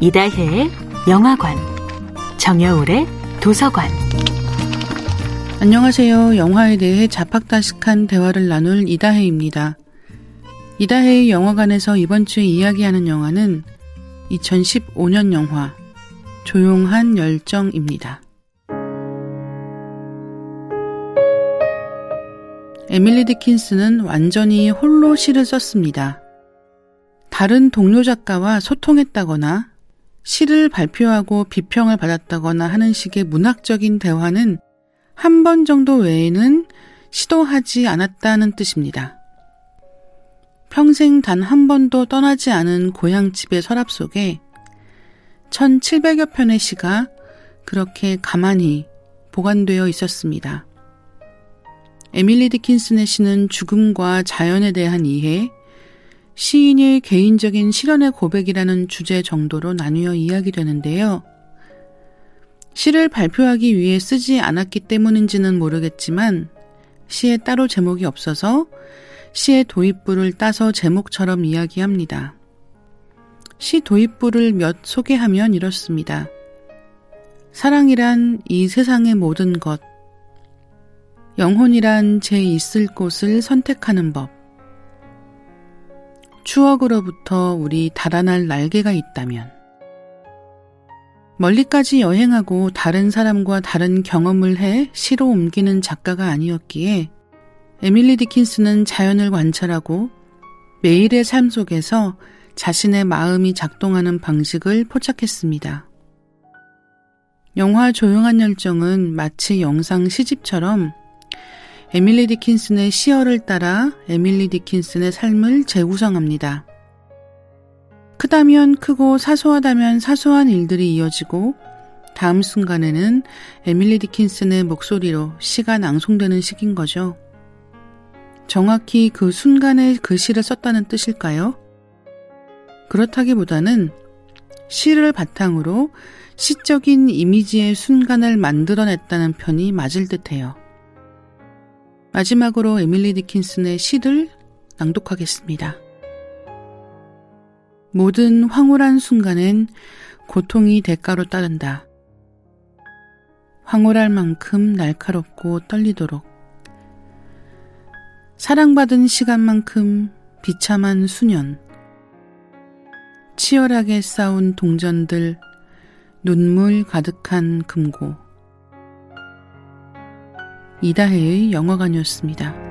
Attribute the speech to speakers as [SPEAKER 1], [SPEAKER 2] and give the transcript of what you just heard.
[SPEAKER 1] 이다혜의 영화관, 정여울의 도서관.
[SPEAKER 2] 안녕하세요. 영화에 대해 자팍다식한 대화를 나눌 이다혜입니다. 이다혜의 영화관에서 이번 주에 이야기하는 영화는 2015년 영화 조용한 열정입니다. 에밀리 디킨스는 완전히 홀로 시를 썼습니다. 다른 동료 작가와 소통했다거나 시를 발표하고 비평을 받았다거나 하는 식의 문학적인 대화는 한 번 정도 외에는 시도하지 않았다는 뜻입니다. 평생 단 한 번도 떠나지 않은 고향집의 서랍 속에 1700여 편의 시가 그렇게 가만히 보관되어 있었습니다. 에밀리 디킨슨의 시는 죽음과 자연에 대한 이해, 시인의 개인적인 실현의 고백이라는 주제 정도로 나뉘어 이야기되는데요. 시를 발표하기 위해 쓰지 않았기 때문인지는 모르겠지만 시에 따로 제목이 없어서 시의 도입부를 따서 제목처럼 이야기합니다. 시 도입부를 몇 소개하면 이렇습니다. 사랑이란 이 세상의 모든 것. 영혼이란 제 있을 곳을 선택하는 법. 추억으로부터 우리 달아날 날개가 있다면. 멀리까지 여행하고 다른 사람과 다른 경험을 해 시로 옮기는 작가가 아니었기에 에밀리 디킨스는 자연을 관찰하고 매일의 삶 속에서 자신의 마음이 작동하는 방식을 포착했습니다. 영화 조용한 열정은 마치 영상 시집처럼 에밀리 디킨슨의 시어를 따라 에밀리 디킨슨의 삶을 재구성합니다. 크다면 크고 사소하다면 사소한 일들이 이어지고 다음 순간에는 에밀리 디킨슨의 목소리로 시가 낭송되는 시인 거죠. 정확히 그 순간에 그 시를 썼다는 뜻일까요? 그렇다기보다는 시를 바탕으로 시적인 이미지의 순간을 만들어냈다는 편이 맞을 듯해요. 마지막으로 에밀리 디킨슨의 시를 낭독하겠습니다. 모든 황홀한 순간엔 고통이 대가로 따른다. 황홀할 만큼 날카롭고 떨리도록. 사랑받은 시간만큼 비참한 수년. 치열하게 싸운 동전들, 눈물 가득한 금고. 이다혜의 영화관이었습니다.